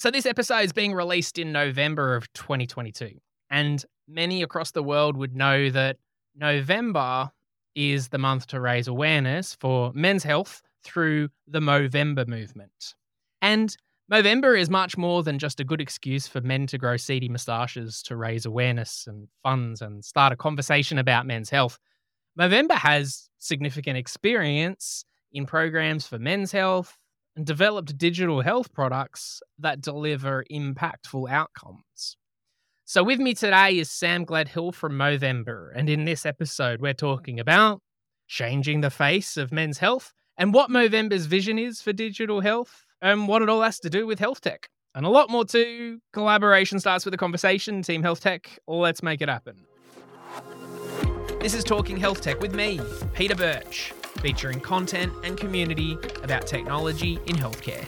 So, this episode is being released in November of 2022. And many across the world would know that November is the month to raise awareness for men's health through the Movember movement. And Movember is much more than just a good excuse for men to grow seedy moustaches to raise awareness and funds and start a conversation about men's health. Movember has significant experience in programs for men's health and developed digital health products that deliver impactful outcomes. So, with me today is Sam Gledhill from Movember, and in this episode, we're talking about changing the face of men's health and what Movember's vision is for digital health and what it all has to do with health tech. And a lot more too. Collaboration starts with a conversation. Team Health Tech, let's make it happen. This is Talking Health Tech with me, Peter Birch, featuring content and community about technology in healthcare.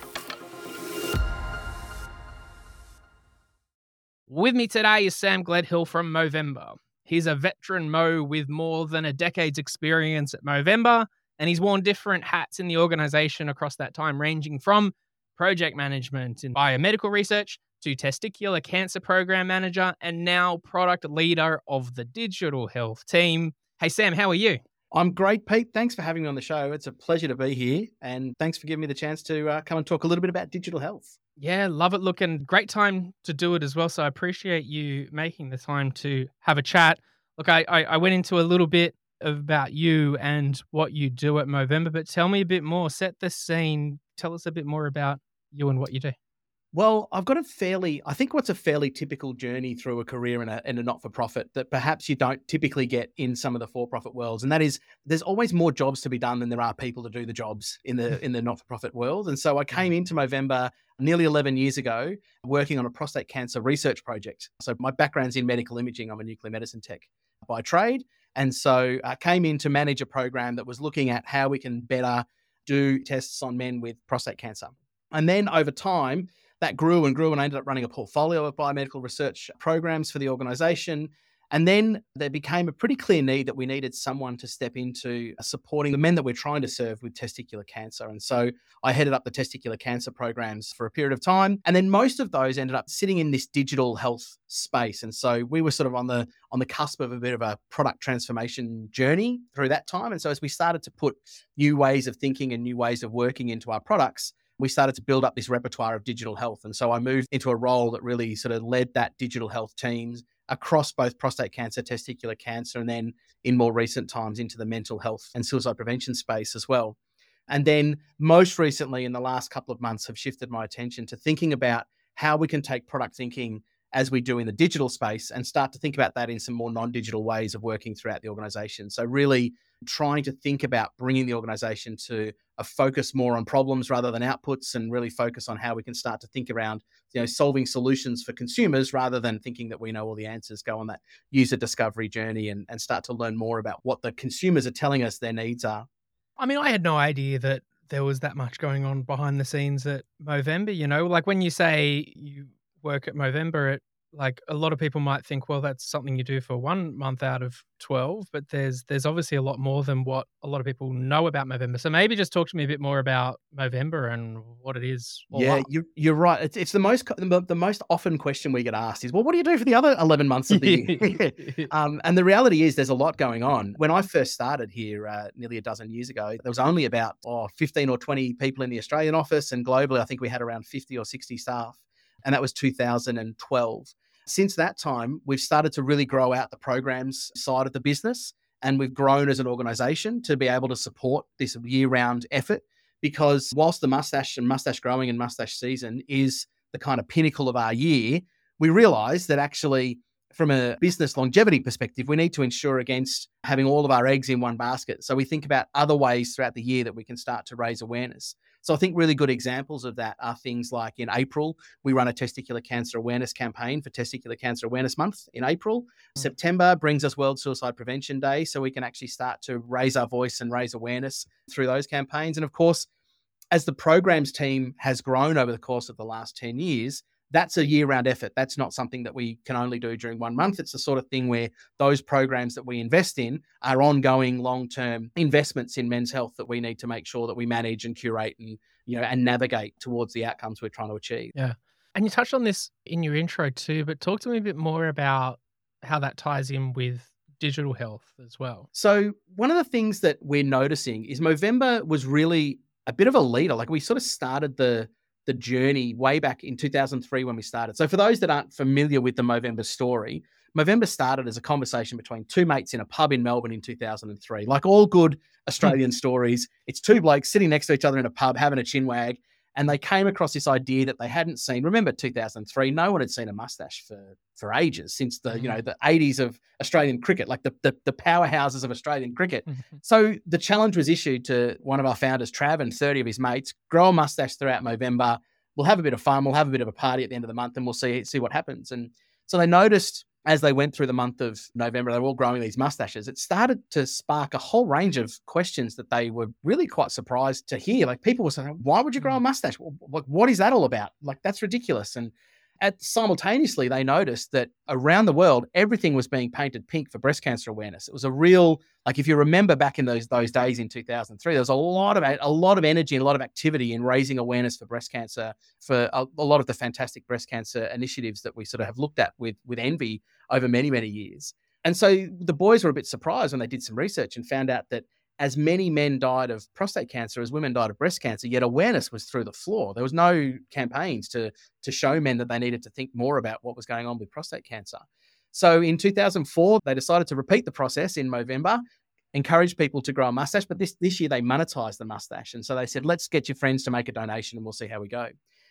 With me today is Sam Gledhill from Movember. He's a veteran Mo with more than a decade's experience at Movember, and he's worn different hats in the organization across that time, ranging from project management in biomedical research to testicular cancer program manager and now product leader of the digital health team. Hey, Sam, how are you? I'm great, Pete. Thanks for having me on the show. It's a pleasure to be here. And thanks for giving me the chance to uh, come and talk a little bit about digital health. Yeah, love it. Look, and great time to do it as well. So I appreciate you making the time to have a chat. Look, I, I, I went into a little bit about you and what you do at Movember, but tell me a bit more. Set the scene. Tell us a bit more about you and what you do. Well, I've got a fairly, I think what's a fairly typical journey through a career in a, in a not for profit that perhaps you don't typically get in some of the for profit worlds. And that is there's always more jobs to be done than there are people to do the jobs in the in the not for profit world. And so I mm-hmm. came into Movember nearly 11 years ago working on a prostate cancer research project. So my background's in medical imaging. I'm a nuclear medicine tech by trade. And so I came in to manage a program that was looking at how we can better do tests on men with prostate cancer. And then over time, that grew and grew, and I ended up running a portfolio of biomedical research programs for the organization. And then there became a pretty clear need that we needed someone to step into uh, supporting the men that we're trying to serve with testicular cancer. And so I headed up the testicular cancer programs for a period of time. And then most of those ended up sitting in this digital health space. And so we were sort of on the on the cusp of a bit of a product transformation journey through that time. And so as we started to put new ways of thinking and new ways of working into our products, we started to build up this repertoire of digital health. And so I moved into a role that really sort of led that digital health teams across both prostate cancer, testicular cancer, and then in more recent times into the mental health and suicide prevention space as well. And then most recently, in the last couple of months, have shifted my attention to thinking about how we can take product thinking as we do in the digital space and start to think about that in some more non digital ways of working throughout the organization. So, really trying to think about bringing the organization to a focus more on problems rather than outputs and really focus on how we can start to think around you know solving solutions for consumers rather than thinking that we know all the answers. Go on that user discovery journey and, and start to learn more about what the consumers are telling us their needs are. I mean i had no idea that there was that much going on behind the scenes at movember you know? Like when you say you work at movember it like a lot of people might think well that's something you do for one month out of 12 but there's there's obviously a lot more than what a lot of people know about movember. So maybe just talk to me a bit more about movember and what it is yeah you're, you're right. It's, it's the most the most often question we get asked is well what do you do for the other 11 months of the year? Um, and the reality is there's a lot going on. When i first started here uh, nearly a dozen years ago there was only about oh, 15 or 20 people in the australian office and globally i think we had around 50 or 60 staff and that was 2012 since that time, we've started to really grow out the programs side of the business and we've grown as an organization to be able to support this year round effort. Because whilst the mustache and mustache growing and mustache season is the kind of pinnacle of our year, we realize that actually, from a business longevity perspective, we need to ensure against having all of our eggs in one basket. So we think about other ways throughout the year that we can start to raise awareness. So I think really good examples of that are things like in April, we run a testicular cancer awareness campaign for Testicular Cancer Awareness Month in April. Mm-hmm. September brings us World Suicide Prevention Day, so we can actually start to raise our voice and raise awareness through those campaigns. And of course, as the programs team has grown over the course of the last 10 years, that's a year round effort. That's not something that we can only do during one month. It's the sort of thing where those programs that we invest in are ongoing long term investments in men's health that we need to make sure that we manage and curate and, you know, and navigate towards the outcomes we're trying to achieve. Yeah. And you touched on this in your intro too, but talk to me a bit more about how that ties in with digital health as well. So, one of the things that we're noticing is Movember was really a bit of a leader. Like we sort of started the the journey way back in 2003 when we started. So, for those that aren't familiar with the Movember story, Movember started as a conversation between two mates in a pub in Melbourne in 2003. Like all good Australian stories, it's two blokes sitting next to each other in a pub having a chin wag, and they came across this idea that they hadn't seen. Remember 2003? No one had seen a mustache for for ages since the you know Mm-hmm. the 80s of Australian cricket, like the the, the powerhouses of Australian cricket. Mm-hmm. So the challenge was issued to one of our founders, Trav, and 30 of his mates. Grow a mustache throughout November. We'll have a bit of fun. We'll have a bit of a party at the end of the month, and we'll see see what happens. And so they noticed as they went through the month of November, they were all growing these mustaches. It started to spark a whole range of questions that they were really quite surprised to hear. Like people were saying, "Why would you grow hmm. a mustache? Like, what is that all about? Like, that's ridiculous." And at simultaneously, they noticed that around the world, everything was being painted pink for breast cancer awareness. It was a real, like, if you remember back in those those days in 2003, there was a lot of a lot of energy and a lot of activity in raising awareness for breast cancer for a, a lot of the fantastic breast cancer initiatives that we sort of have looked at with with envy over many many years. And so the boys were a bit surprised when they did some research and found out that as many men died of prostate cancer as women died of breast cancer, yet awareness was through the floor. There was no campaigns to to show men that they needed to think more about what was going on with prostate cancer. So in 2004, they decided to repeat the process in November, encourage people to grow a mustache. But this this year they monetized the mustache, and so they said, "Let's get your friends to make a donation, and we'll see how we go."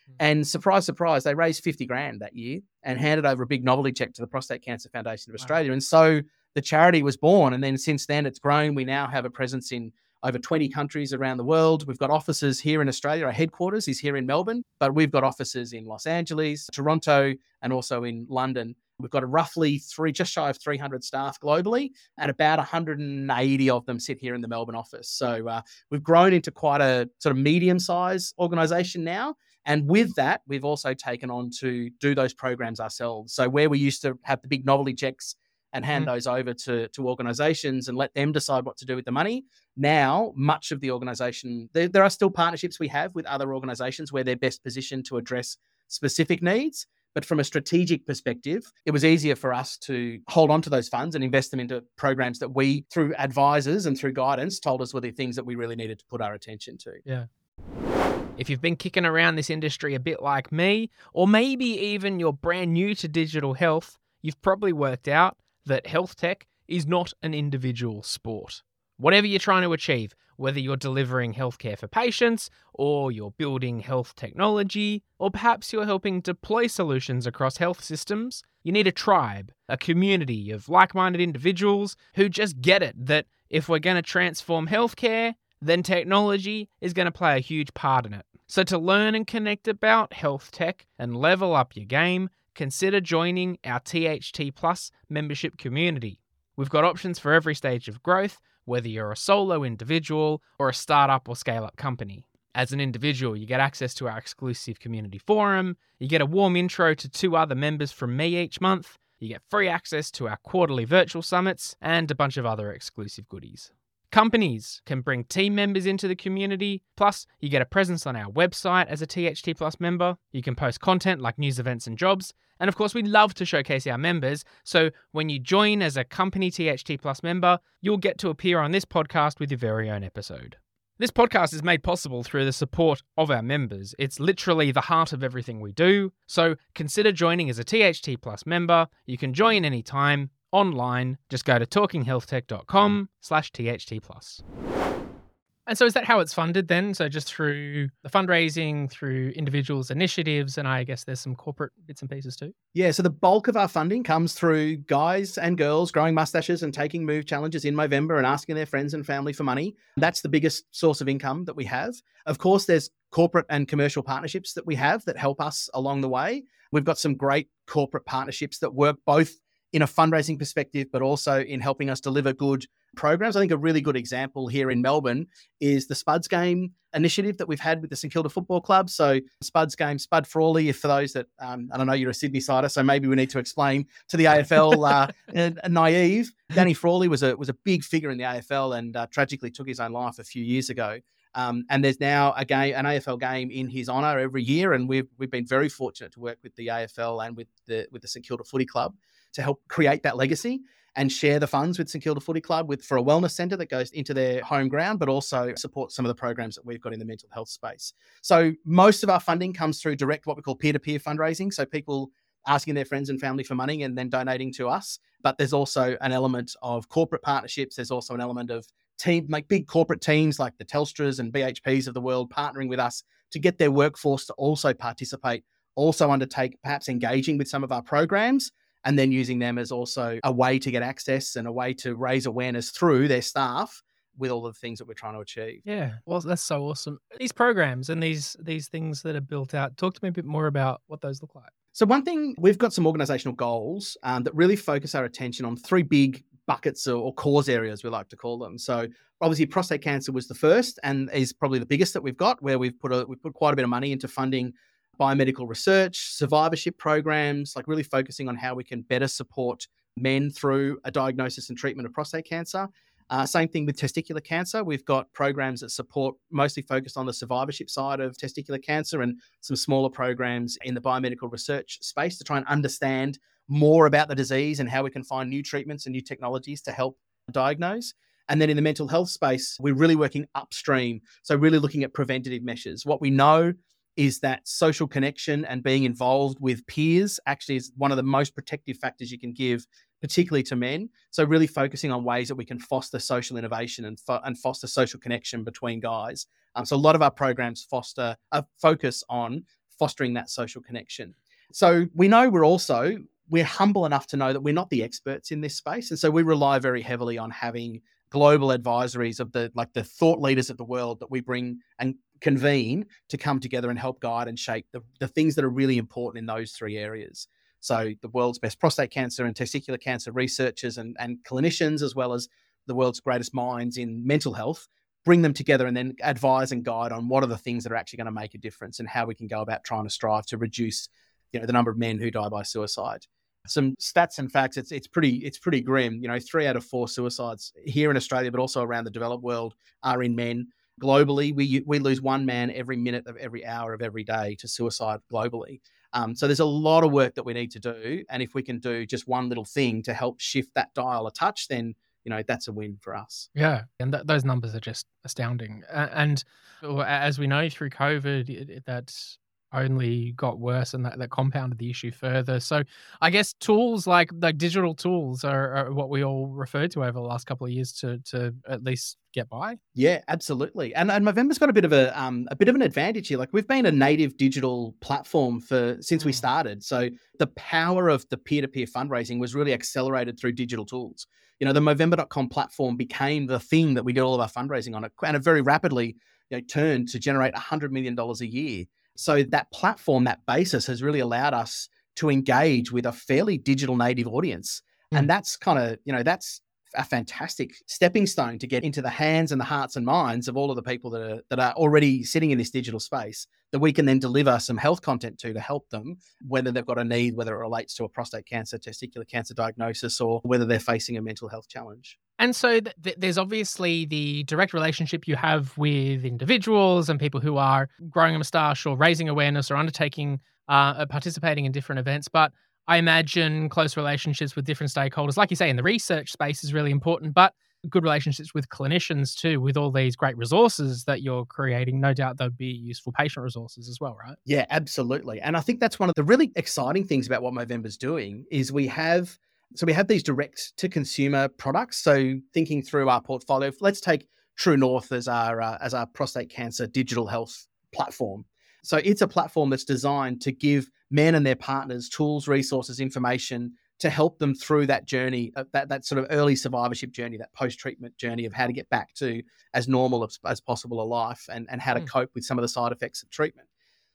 Hmm. And surprise, surprise, they raised 50 grand that year and handed over a big novelty check to the Prostate Cancer Foundation of Wow. Australia. And so the charity was born. And then since then, it's grown. We now have a presence in over 20 countries around the world. We've got offices here in Australia. Our headquarters is here in Melbourne, but we've got offices in Los Angeles, Toronto, and also in London. We've got a roughly three, just shy of 300 staff globally, and about 180 of them sit here in the Melbourne office. So uh, we've grown into quite a sort of medium sized organization now. And with that, we've also taken on to do those programs ourselves. So where we used to have the big novelty checks and hand Mm. those over to, to organizations and let them decide what to do with the money. Now, much of the organization, there, there are still partnerships we have with other organizations where they're best positioned to address specific needs. But from a strategic perspective, it was easier for us to hold on to those funds and invest them into programs that we, through advisors and through guidance, told us were the things that we really needed to put our attention to. Yeah. If you've been kicking around this industry a bit like me, or maybe even you're brand new to digital health, you've probably worked out that health tech is not an individual sport. Whatever you're trying to achieve, whether you're delivering healthcare for patients, or you're building health technology, or perhaps you're helping deploy solutions across health systems, you need a tribe, a community of like minded individuals who just get it that if we're going to transform healthcare, then technology is going to play a huge part in it. So, to learn and connect about health tech and level up your game, consider joining our THT Plus membership community. We've got options for every stage of growth, whether you're a solo individual or a startup or scale up company. As an individual, you get access to our exclusive community forum, you get a warm intro to two other members from me each month, you get free access to our quarterly virtual summits, and a bunch of other exclusive goodies. Companies can bring team members into the community. Plus, you get a presence on our website as a THT Plus member. You can post content like news events and jobs. And of course, we love to showcase our members. So when you join as a company THT Plus member, you'll get to appear on this podcast with your very own episode. This podcast is made possible through the support of our members. It's literally the heart of everything we do. So consider joining as a THT Plus member. You can join anytime online. Just go to talkinghealthtech.com mm. slash THT Plus. And so is that how it's funded then? So just through the fundraising, through individuals' initiatives, and I guess there's some corporate bits and pieces too. Yeah, so the bulk of our funding comes through guys and girls growing mustaches and taking move challenges in November and asking their friends and family for money. That's the biggest source of income that we have. Of course, there's corporate and commercial partnerships that we have that help us along the way. We've got some great corporate partnerships that work both in a fundraising perspective, but also in helping us deliver good programs. I think a really good example here in Melbourne is the Spuds Game initiative that we've had with the St Kilda Football Club. So Spuds Game, Spud Frawley, if for those that um, I don't know, you're a Sydney sider, so maybe we need to explain to the AFL uh, naive. Danny Frawley was a was a big figure in the AFL and uh, tragically took his own life a few years ago. Um, and there's now a game, an AFL game in his honour every year, and we've we've been very fortunate to work with the AFL and with the with the St Kilda Footy Club to help create that legacy and share the funds with St Kilda Footy Club with for a wellness centre that goes into their home ground, but also support some of the programs that we've got in the mental health space. So most of our funding comes through direct what we call peer-to-peer fundraising. So people asking their friends and family for money and then donating to us. But there's also an element of corporate partnerships. There's also an element of team, like big corporate teams like the Telstras and BHPs of the world partnering with us to get their workforce to also participate, also undertake perhaps engaging with some of our programs and then using them as also a way to get access and a way to raise awareness through their staff with all the things that we're trying to achieve. Yeah, well, that's so awesome. These programs and these these things that are built out. Talk to me a bit more about what those look like. So one thing we've got some organizational goals um, that really focus our attention on three big buckets or, or cause areas we like to call them. So obviously prostate cancer was the first and is probably the biggest that we've got where we've put a, we've put quite a bit of money into funding biomedical research, survivorship programs, like really focusing on how we can better support men through a diagnosis and treatment of prostate cancer. Uh, same thing with testicular cancer. We've got programs that support mostly focused on the survivorship side of testicular cancer and some smaller programs in the biomedical research space to try and understand more about the disease and how we can find new treatments and new technologies to help diagnose. And then in the mental health space, we're really working upstream. So, really looking at preventative measures. What we know is that social connection and being involved with peers actually is one of the most protective factors you can give particularly to men. So really focusing on ways that we can foster social innovation and, fo- and foster social connection between guys. Um, so a lot of our programs foster a uh, focus on fostering that social connection. So we know we're also we're humble enough to know that we're not the experts in this space, and so we rely very heavily on having global advisories of the like the thought leaders of the world that we bring and convene to come together and help guide and shape the, the things that are really important in those three areas. So the world's best prostate cancer and testicular cancer researchers and, and clinicians, as well as the world's greatest minds in mental health, bring them together and then advise and guide on what are the things that are actually going to make a difference and how we can go about trying to strive to reduce, you know, the number of men who die by suicide. Some stats and facts, it's it's pretty it's pretty grim. You know, three out of four suicides here in Australia, but also around the developed world, are in men. Globally, we we lose one man every minute of every hour of every day to suicide globally. Um, so there's a lot of work that we need to do, and if we can do just one little thing to help shift that dial a touch, then you know that's a win for us. Yeah, and th- those numbers are just astounding. And as we know through COVID, that's only got worse and that, that compounded the issue further. So I guess tools like like digital tools are, are, what we all referred to over the last couple of years to to at least get by. Yeah, absolutely. And and Movember's got a bit of a um a bit of an advantage here. Like we've been a native digital platform for since we mm. started. So the power of the peer-to-peer fundraising was really accelerated through digital tools. You know, the Movember.com platform became the thing that we did all of our fundraising on it and it very rapidly you know, turned to generate $100 million a year so that platform, that basis has really allowed us to engage with a fairly digital native audience. Mm. And that's kind of, you know, that's a fantastic stepping stone to get into the hands and the hearts and minds of all of the people that are that are already sitting in this digital space that we can then deliver some health content to to help them whether they've got a need whether it relates to a prostate cancer testicular cancer diagnosis or whether they're facing a mental health challenge and so th- th- there's obviously the direct relationship you have with individuals and people who are growing a moustache or raising awareness or undertaking, uh, uh, participating in different events. But I imagine close relationships with different stakeholders, like you say, in the research space is really important, but good relationships with clinicians too, with all these great resources that you're creating. No doubt they'll be useful patient resources as well, right? Yeah, absolutely. And I think that's one of the really exciting things about what Movember's doing is we have so we have these direct to consumer products. So thinking through our portfolio, let's take True North as our uh, as our prostate cancer digital health platform. So it's a platform that's designed to give men and their partners tools, resources, information to help them through that journey, uh, that that sort of early survivorship journey, that post treatment journey of how to get back to as normal as, as possible a life, and and how to mm. cope with some of the side effects of treatment.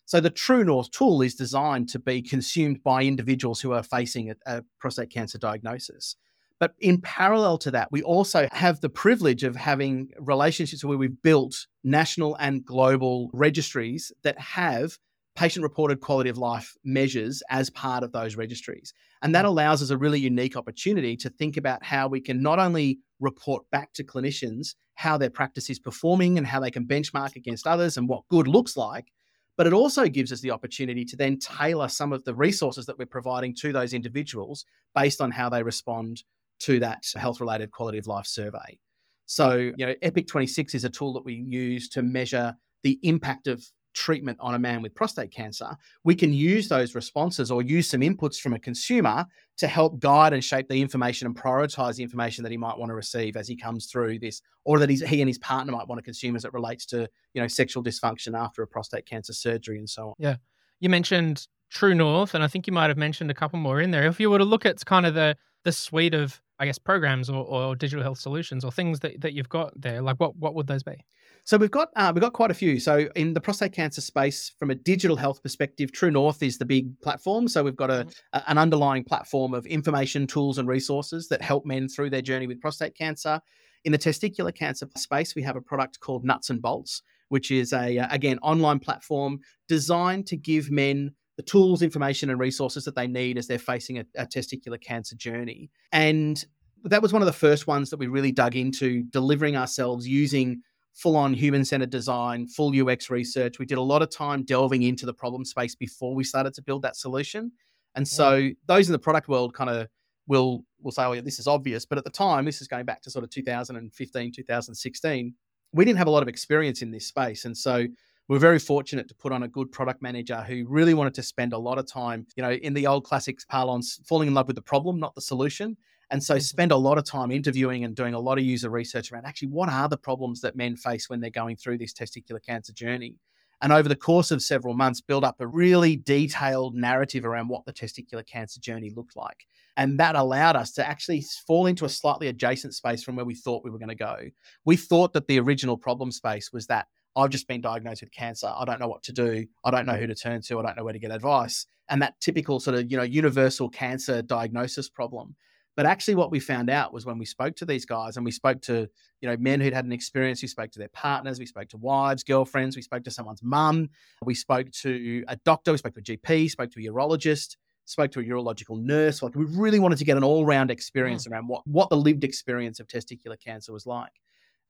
So the True North tool is designed to be consumed by individuals who are facing a, a, prostate cancer diagnosis. But in parallel to that, we also have the privilege of having relationships where we've built national and global registries that have patient reported quality of life measures as part of those registries. And that allows us a really unique opportunity to think about how we can not only report back to clinicians how their practice is performing and how they can benchmark against others and what good looks like, but it also gives us the opportunity to then tailor some of the resources that we're providing to those individuals based on how they respond to that health related quality of life survey. So, you know, Epic 26 is a tool that we use to measure the impact of treatment on a man with prostate cancer, we can use those responses or use some inputs from a consumer to help guide and shape the information and prioritize the information that he might want to receive as he comes through this, or that he and his partner might want to consume as it relates to, you know, sexual dysfunction after a prostate cancer surgery and so on. Yeah. You mentioned True North, and I think you might have mentioned a couple more in there. If you were to look at kind of the the suite of I guess programs or, or digital health solutions or things that, that you've got there, like what what would those be? So we've got uh, we've got quite a few. So in the prostate cancer space, from a digital health perspective, True North is the big platform. So we've got a, mm-hmm. a, an underlying platform of information, tools, and resources that help men through their journey with prostate cancer. In the testicular cancer space, we have a product called Nuts and Bolts, which is a uh, again online platform designed to give men the tools, information, and resources that they need as they're facing a, a testicular cancer journey. And that was one of the first ones that we really dug into, delivering ourselves using full on human centered design, full UX research. We did a lot of time delving into the problem space before we started to build that solution. And so yeah. those in the product world kind of will will say, oh, yeah, this is obvious. But at the time, this is going back to sort of 2015, 2016, we didn't have a lot of experience in this space. And so we're very fortunate to put on a good product manager who really wanted to spend a lot of time, you know, in the old classics parlance, falling in love with the problem, not the solution. And so mm-hmm. spend a lot of time interviewing and doing a lot of user research around actually what are the problems that men face when they're going through this testicular cancer journey. And over the course of several months, build up a really detailed narrative around what the testicular cancer journey looked like. And that allowed us to actually fall into a slightly adjacent space from where we thought we were going to go. We thought that the original problem space was that I've just been diagnosed with cancer. I don't know what to do. I don't know who to turn to. I don't know where to get advice. And that typical sort of, you know, universal cancer diagnosis problem. But actually, what we found out was when we spoke to these guys and we spoke to, you know, men who'd had an experience, we spoke to their partners, we spoke to wives, girlfriends, we spoke to someone's mum, we spoke to a doctor, we spoke to a GP, spoke to a urologist, spoke to a urological nurse. Like we really wanted to get an all-round experience mm. around what, what the lived experience of testicular cancer was like.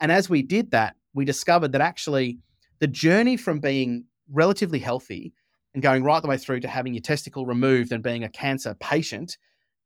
And as we did that, we discovered that actually the journey from being relatively healthy and going right the way through to having your testicle removed and being a cancer patient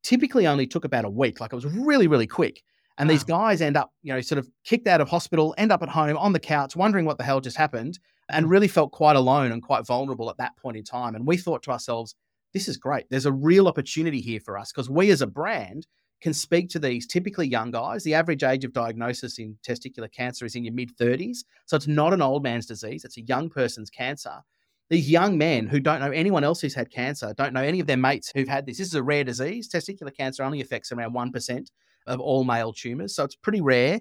typically only took about a week. Like it was really, really quick. And wow. these guys end up, you know, sort of kicked out of hospital, end up at home on the couch, wondering what the hell just happened, and mm. really felt quite alone and quite vulnerable at that point in time. And we thought to ourselves, this is great. There's a real opportunity here for us because we as a brand can speak to these typically young guys. The average age of diagnosis in testicular cancer is in your mid 30s. So it's not an old man's disease, it's a young person's cancer these young men who don't know anyone else who's had cancer, don't know any of their mates who've had this. This is a rare disease. Testicular cancer only affects around 1% of all male tumors. So it's pretty rare.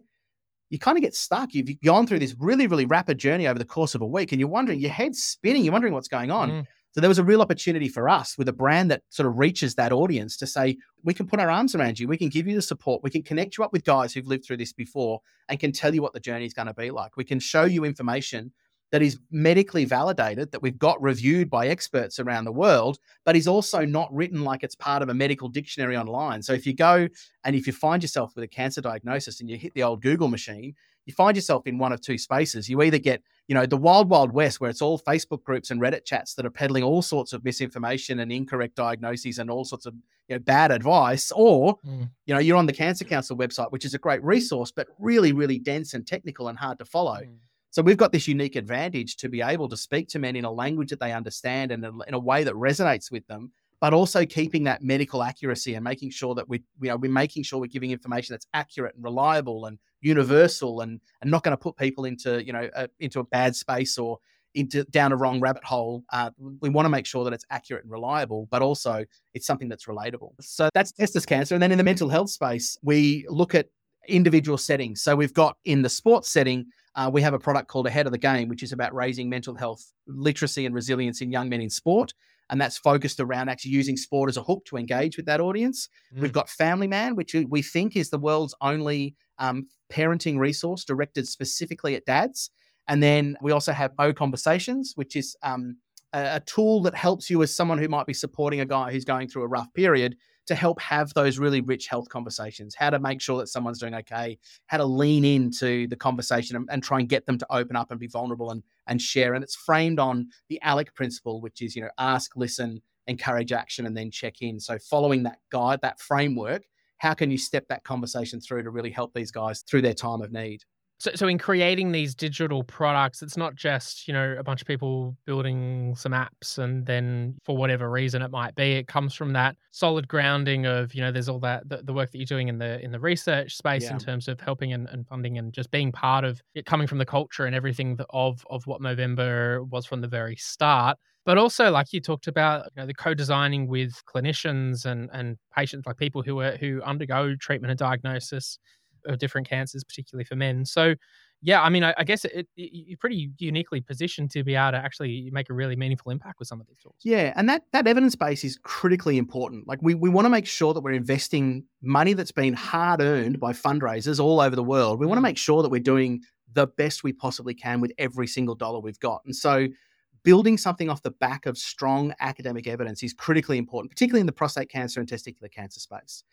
You kind of get stuck. You've gone through this really, really rapid journey over the course of a week and you're wondering, your head's spinning, you're wondering what's going on. Mm. So there was a real opportunity for us with a brand that sort of reaches that audience to say, we can put our arms around you. We can give you the support. We can connect you up with guys who've lived through this before and can tell you what the journey is going to be like. We can show you information that is medically validated, that we've got reviewed by experts around the world, but is also not written like it's part of a medical dictionary online. So if you go and if you find yourself with a cancer diagnosis and you hit the old Google machine, you find yourself in one of two spaces. You either get, you know, the wild, wild west where it's all Facebook groups and Reddit chats that are peddling all sorts of misinformation and incorrect diagnoses and all sorts of, you know, bad advice, or, mm. you know, you're on the Cancer Council website, which is a great resource, but really, really dense and technical and hard to follow. Mm. So we've got this unique advantage to be able to speak to men in a language that they understand and in a way that resonates with them, but also keeping that medical accuracy and making sure that we, you know, we're making sure we're giving information that's accurate and reliable and universal and and not going to put people into you know a, into a bad space or into down a wrong rabbit hole. Uh, we want to make sure that it's accurate and reliable, but also it's something that's relatable. So that's testis cancer. And then in the mental health space, we look at individual settings. So we've got in the sports setting, uh, we have a product called Ahead of the Game, which is about raising mental health literacy and resilience in young men in sport. And that's focused around actually using sport as a hook to engage with that audience. Mm. We've got Family Man, which we think is the world's only um, parenting resource directed specifically at dads. And then we also have Mo Conversations, which is um, a, a tool that helps you as someone who might be supporting a guy who's going through a rough period to help have those really rich health conversations, how to make sure that someone's doing okay, how to lean into the conversation and, and, try and get them to open up and be vulnerable and, and share. And it's framed on the ALEC principle, which is, you know, ask, listen, encourage action, and then check in. So following that guide, that framework, how can you step that conversation through to really help these guys through their time of need? So, so in creating these digital products, it's not just you know a bunch of people building some apps and then for whatever reason it might be, it comes from that solid grounding of you know there's all that the, the work that you're doing in the in the research space yeah. in terms of helping and, and, funding and just being part of it, coming from the culture and everything of of what Movember was from the very start. But also, like you talked about, you know, the co-designing with clinicians and and patients, like people who are who undergo treatment and diagnosis of different cancers, particularly for men. So, yeah, I mean, I, I guess it, it, you're pretty uniquely positioned to be able to actually make a really meaningful impact with some of these tools. Yeah, and that that evidence base is critically important. Like we we want to make sure that we're investing money that's been hard earned by fundraisers all over the world. We want to mm. make sure that we're doing the best we possibly can with every single dollar we've got. And so building something off the back of strong academic evidence is critically important, particularly in the prostate cancer and testicular cancer space.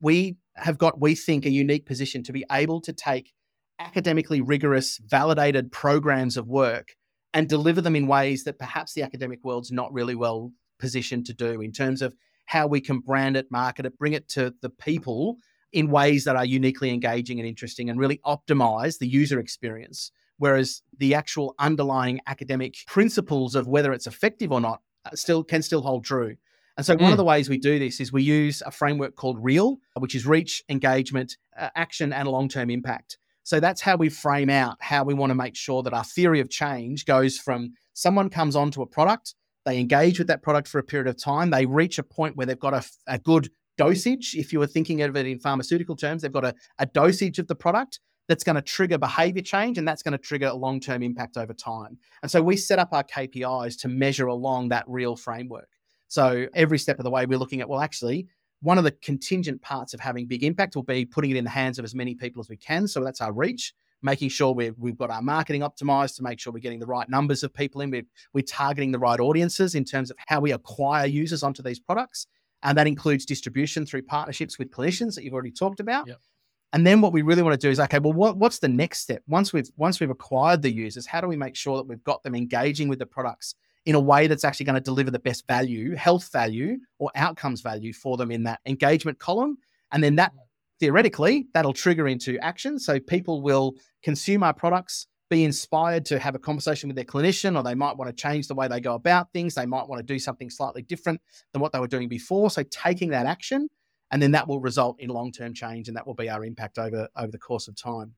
We have got, we think, a unique position to be able to take academically rigorous, validated programs of work and deliver them in ways that perhaps the academic world's not really well positioned to do in terms of how we can brand it, market it, bring it to the people in ways that are uniquely engaging and interesting and really optimize the user experience whereas the actual underlying academic principles of whether it's effective or not uh, still can still hold true. And so, mm. one of mm. the ways we do this is we use a framework called REAL, which is reach, engagement, uh, action, and long term impact. So, that's how we frame out how we want to make sure that our theory of change goes from someone comes onto a product, they engage with that product for a period of time, they reach a point where they've got a, a good dosage. If you were thinking of it in pharmaceutical terms, they've got a, a dosage of the product that's going to trigger behavior change and that's going to trigger a long term impact over time. And so we set up our KPIs to measure along that real framework. So every step of the way, we're looking at, well, actually, one of the contingent parts of having big impact will be putting it in the hands of as many people as we can. So that's our reach, making sure we have got our marketing optimized to make sure we're getting the right numbers of people in. We're, we're targeting the right audiences in terms of how we acquire users onto these products. And that includes distribution through partnerships with clinicians that you've already talked about. Yep. And then what we really want to do is okay, well, what, what's the next step? Once we've once we've acquired the users, how do we make sure that we've got them engaging with the products in a way that's actually going to deliver the best value, health value, or outcomes value for them in that engagement column? And then that theoretically that'll trigger into action. So people will consume our products, be inspired to have a conversation with their clinician, or they might want to change the way they go about things. They might want to do something slightly different than what they were doing before. So taking that action and then that will result in long-term change and that will be our impact over over the course of time.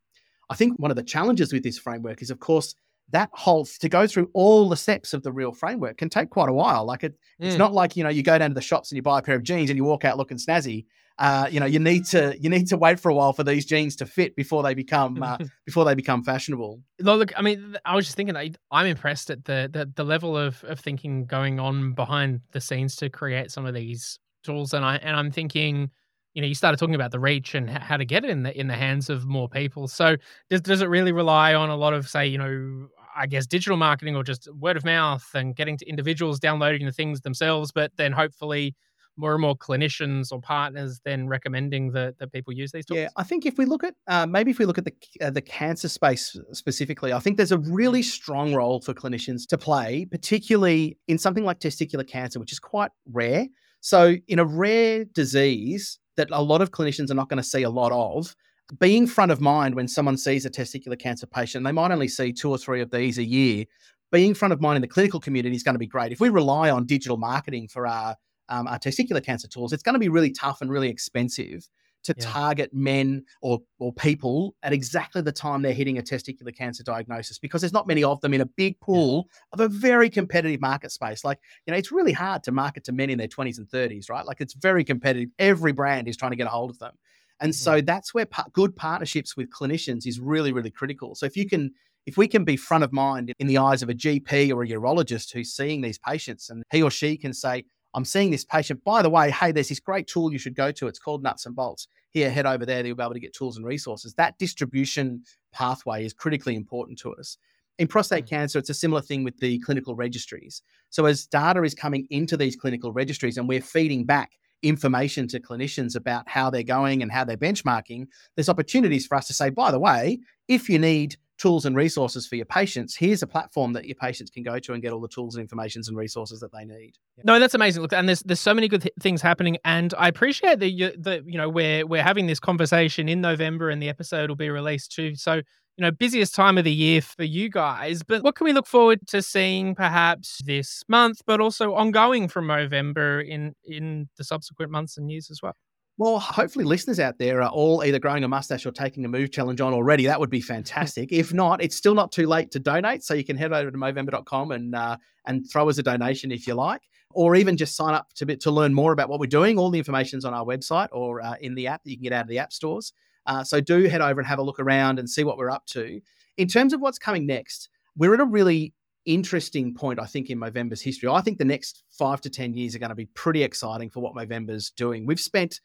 I think one of the challenges with this framework is of course that whole to go through all the steps of the real framework can take quite a while. Like it, mm. it's not like you know you go down to the shops and you buy a pair of jeans and you walk out looking snazzy. Uh, you know you need to you need to wait for a while for these jeans to fit before they become uh, before they become fashionable. Look i mean i was just thinking i'm impressed at the, the the level of of thinking going on behind the scenes to create some of these tools, and I and I'm thinking, you know, you started talking about the reach and how to get it in the in the hands of more people. So does does it really rely on a lot of say, you know, I guess digital marketing or just word of mouth and getting to individuals downloading the things themselves, but then hopefully more and more clinicians or partners then recommending that, that people use these tools? Yeah, I think if we look at uh, maybe if we look at the uh, the cancer space specifically, I think there's a really strong role for clinicians to play, particularly in something like testicular cancer, which is quite rare. So, in a rare disease that a lot of clinicians are not going to see a lot of, being front of mind when someone sees a testicular cancer patient, they might only see two or three of these a year. Being front of mind in the clinical community is going to be great. If we rely on digital marketing for our um, our testicular cancer tools, it's going to be really tough and really expensive to yeah. target men or or people at exactly the time they're hitting a testicular cancer diagnosis because there's not many of them in a big pool yeah. of a very competitive market space. Like, you know, it's really hard to market to men in their 20s and 30s, right? Like it's very competitive. Every brand is trying to get a hold of them. And mm-hmm. so that's where good partnerships with clinicians is really, really critical. So if you can if we can be front of mind in the eyes of a GP or a urologist who's seeing these patients and he or she can say, I'm seeing this patient. By the way, hey, there's this great tool you should go to. It's called Nuts and Bolts. Here, head over there. You'll be able to get tools and resources. That distribution pathway is critically important to us. In prostate Mm. cancer, it's a similar thing with the clinical registries. So, as data is coming into these clinical registries and we're feeding back information to clinicians about how they're going and how they're benchmarking, there's opportunities for us to say, by the way, if you need tools and resources for your patients, here's a platform that your patients can go to and get all the tools and informations and resources that they need. No, that's amazing. Look, and there's there's so many good th- things happening, and I appreciate that you that you know we're we're having this conversation in November, and the episode will be released too. So you know, busiest time of the year for you guys. But what can we look forward to seeing perhaps this month, but also ongoing from November in in the subsequent months and years as well? Well, hopefully, listeners out there are all either growing a mustache or taking a move challenge on already. That would be fantastic. if not, it's still not too late to donate. So you can head over to Movember.com and uh, and throw us a donation if you like, or even just sign up to to learn more about what we're doing. All the information's on our website or uh, in the app that you can get out of the app stores. Uh, so do head over and have a look around and see what we're up to. In terms of what's coming next, we're at a really interesting point, I think, in Movember's history. I think the next five to 10 years are going to be pretty exciting for what Movember's doing. We've spent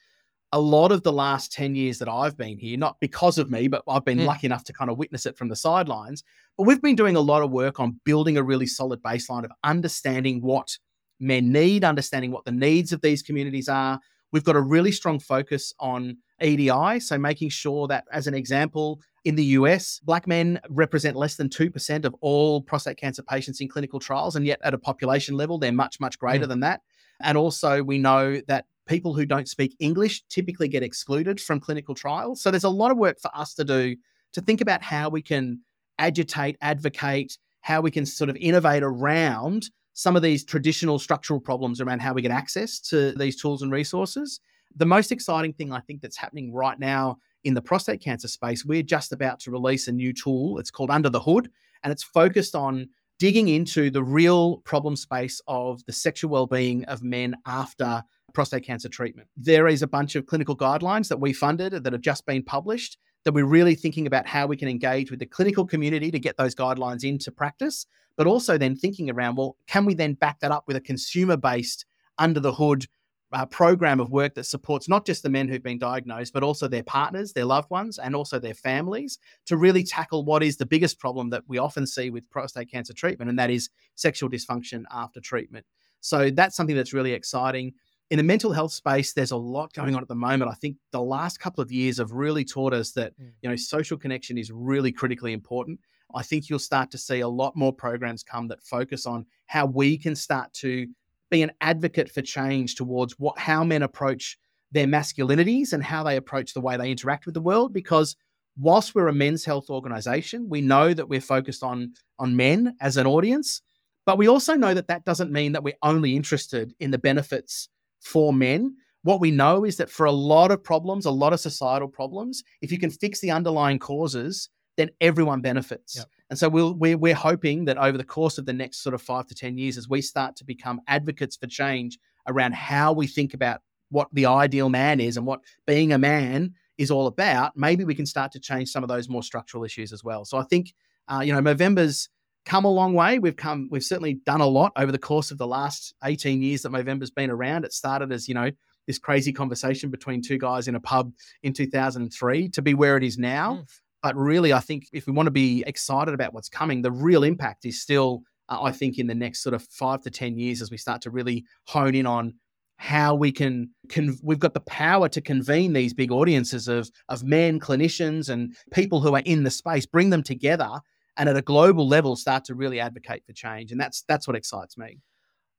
a lot of the last 10 years that I've been here, not because of me, but I've been Mm. lucky enough to kind of witness it from the sidelines. But we've been doing a lot of work on building a really solid baseline of understanding what men need, understanding what the needs of these communities are. We've got a really strong focus on EDI. So making sure that, as an example, in the US, black men represent less than 2% of all prostate cancer patients in clinical trials. And yet, at a population level, they're much, much greater Mm. than that. And also, we know that people who don't speak English typically get excluded from clinical trials. So there's a lot of work for us to do to think about how we can agitate, advocate, how we can sort of innovate around some of these traditional structural problems around how we get access to these tools and resources. The most exciting thing I think that's happening right now in the prostate cancer space, we're just about to release a new tool. It's called Under the Hood, and it's focused on digging into the real problem space of the sexual well-being of men after prostate cancer treatment. There is a bunch of clinical guidelines that we funded that have just been published that we're really thinking about how we can engage with the clinical community to get those guidelines into practice, but also then thinking around, well, can we then back that up with a consumer-based under the hood uh, program of work that supports not just the men who've been diagnosed, but also their partners, their loved ones, and also their families to really tackle what is the biggest problem that we often see with prostate cancer treatment, and that is sexual dysfunction after treatment. So that's something that's really exciting. In the mental health space, there's a lot going on at the moment. I think the last couple of years have really taught us that Mm. you know social connection is really critically important. I think you'll start to see a lot more programs come that focus on how we can start to be an advocate for change towards what how men approach their masculinities and how they approach the way they interact with the world because whilst we're a men's health organization we know that we're focused on on men as an audience but we also know that that doesn't mean that we're only interested in the benefits for men what we know is that for a lot of problems a lot of societal problems if you can fix the underlying causes then everyone benefits Yep. and so we'll, we're, we're hoping that over the course of the next sort of five to 10 years, as we start to become advocates for change around how we think about what the ideal man is and what being a man is all about, maybe we can start to change some of those more structural issues as well. So I think, uh, you know, Movember's come a long way. We've come, we've certainly done a lot over the course of the last 18 years that Movember's been around. It started as, you know, this crazy conversation between two guys in a pub in 2003 to be where it is now. Mm. But really, I think if we want to be excited about what's coming, the real impact is still, uh, I think, in the next sort of five to 10 years as we start to really hone in on how we can, con- we've got the power to convene these big audiences of, of men, clinicians, and people who are in the space, bring them together and at a global level start to really advocate for change. And that's, that's what excites me.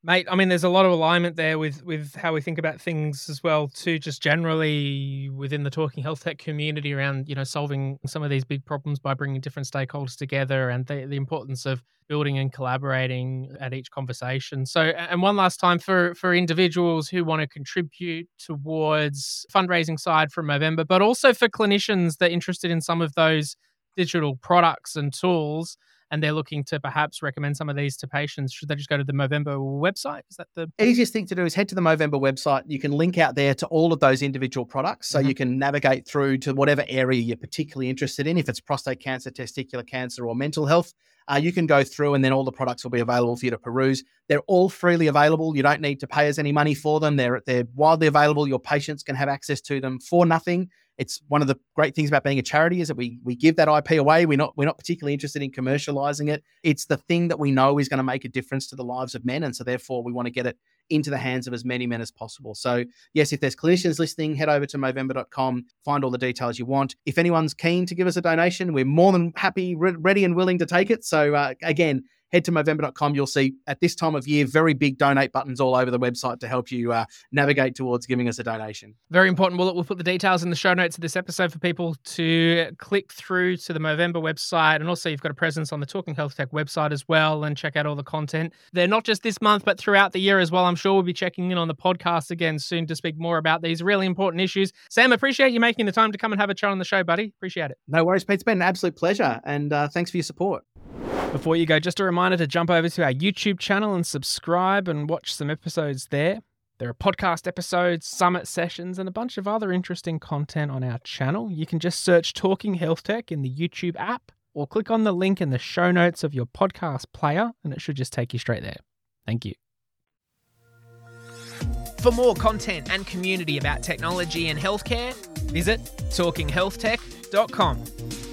Mate, I mean, there's a lot of alignment there with with how we think about things as well, too. Just generally within the talking health tech community around you know solving some of these big problems by bringing different stakeholders together, and the, the importance of building and collaborating at each conversation. So, and one last time for for individuals who want to contribute towards fundraising side from November, but also for clinicians that are interested in some of those digital products and tools and they're looking to perhaps recommend some of these to patients, should they just go to the Movember website? Is that the easiest thing to do is head to the Movember website. You can link out there to all of those individual products. So Mhm. you can navigate through to whatever area you're particularly interested in. If it's prostate cancer, testicular cancer, or mental health, uh, you can go through and then all the products will be available for you to peruse. They're all freely available. You don't need to pay us any money for them. They're, they're widely available. Your patients can have access to them for nothing. It's one of the great things about being a charity is that we we give that IP away. We're not we're not particularly interested in commercializing it. It's the thing that we know is going to make a difference to the lives of men, and so therefore we want to get it into the hands of as many men as possible. So, yes, if there's clinicians listening, head over to Movember.com, find all the details you want. If anyone's keen to give us a donation, we're more than happy, re- ready, and willing to take it. So, uh, again, head to Movember.com. You'll see at this time of year very big donate buttons all over the website to help you uh, navigate towards giving us a donation. Very important. We'll, we'll put the details in the show notes of this episode for people to click through to the Movember website. And also, you've got a presence on the Talking Health Tech website as well and check out all the content. They're not just this month, but throughout the year as well. I'm sure we'll be checking in on the podcast again soon to speak more about these really important issues. Sam, appreciate you making the time to come and have a chat on the show, buddy. Appreciate it. No worries, Pete. It's been an absolute pleasure. And uh, thanks for your support. Before you go, just a reminder to jump over to our YouTube channel and subscribe and watch some episodes there. There are podcast episodes, summit sessions, and a bunch of other interesting content on our channel. You can just search Talking Health Tech in the YouTube app or click on the link in the show notes of your podcast player, and it should just take you straight there. Thank you. For more content and community about technology and healthcare, visit talkinghealthtech.com.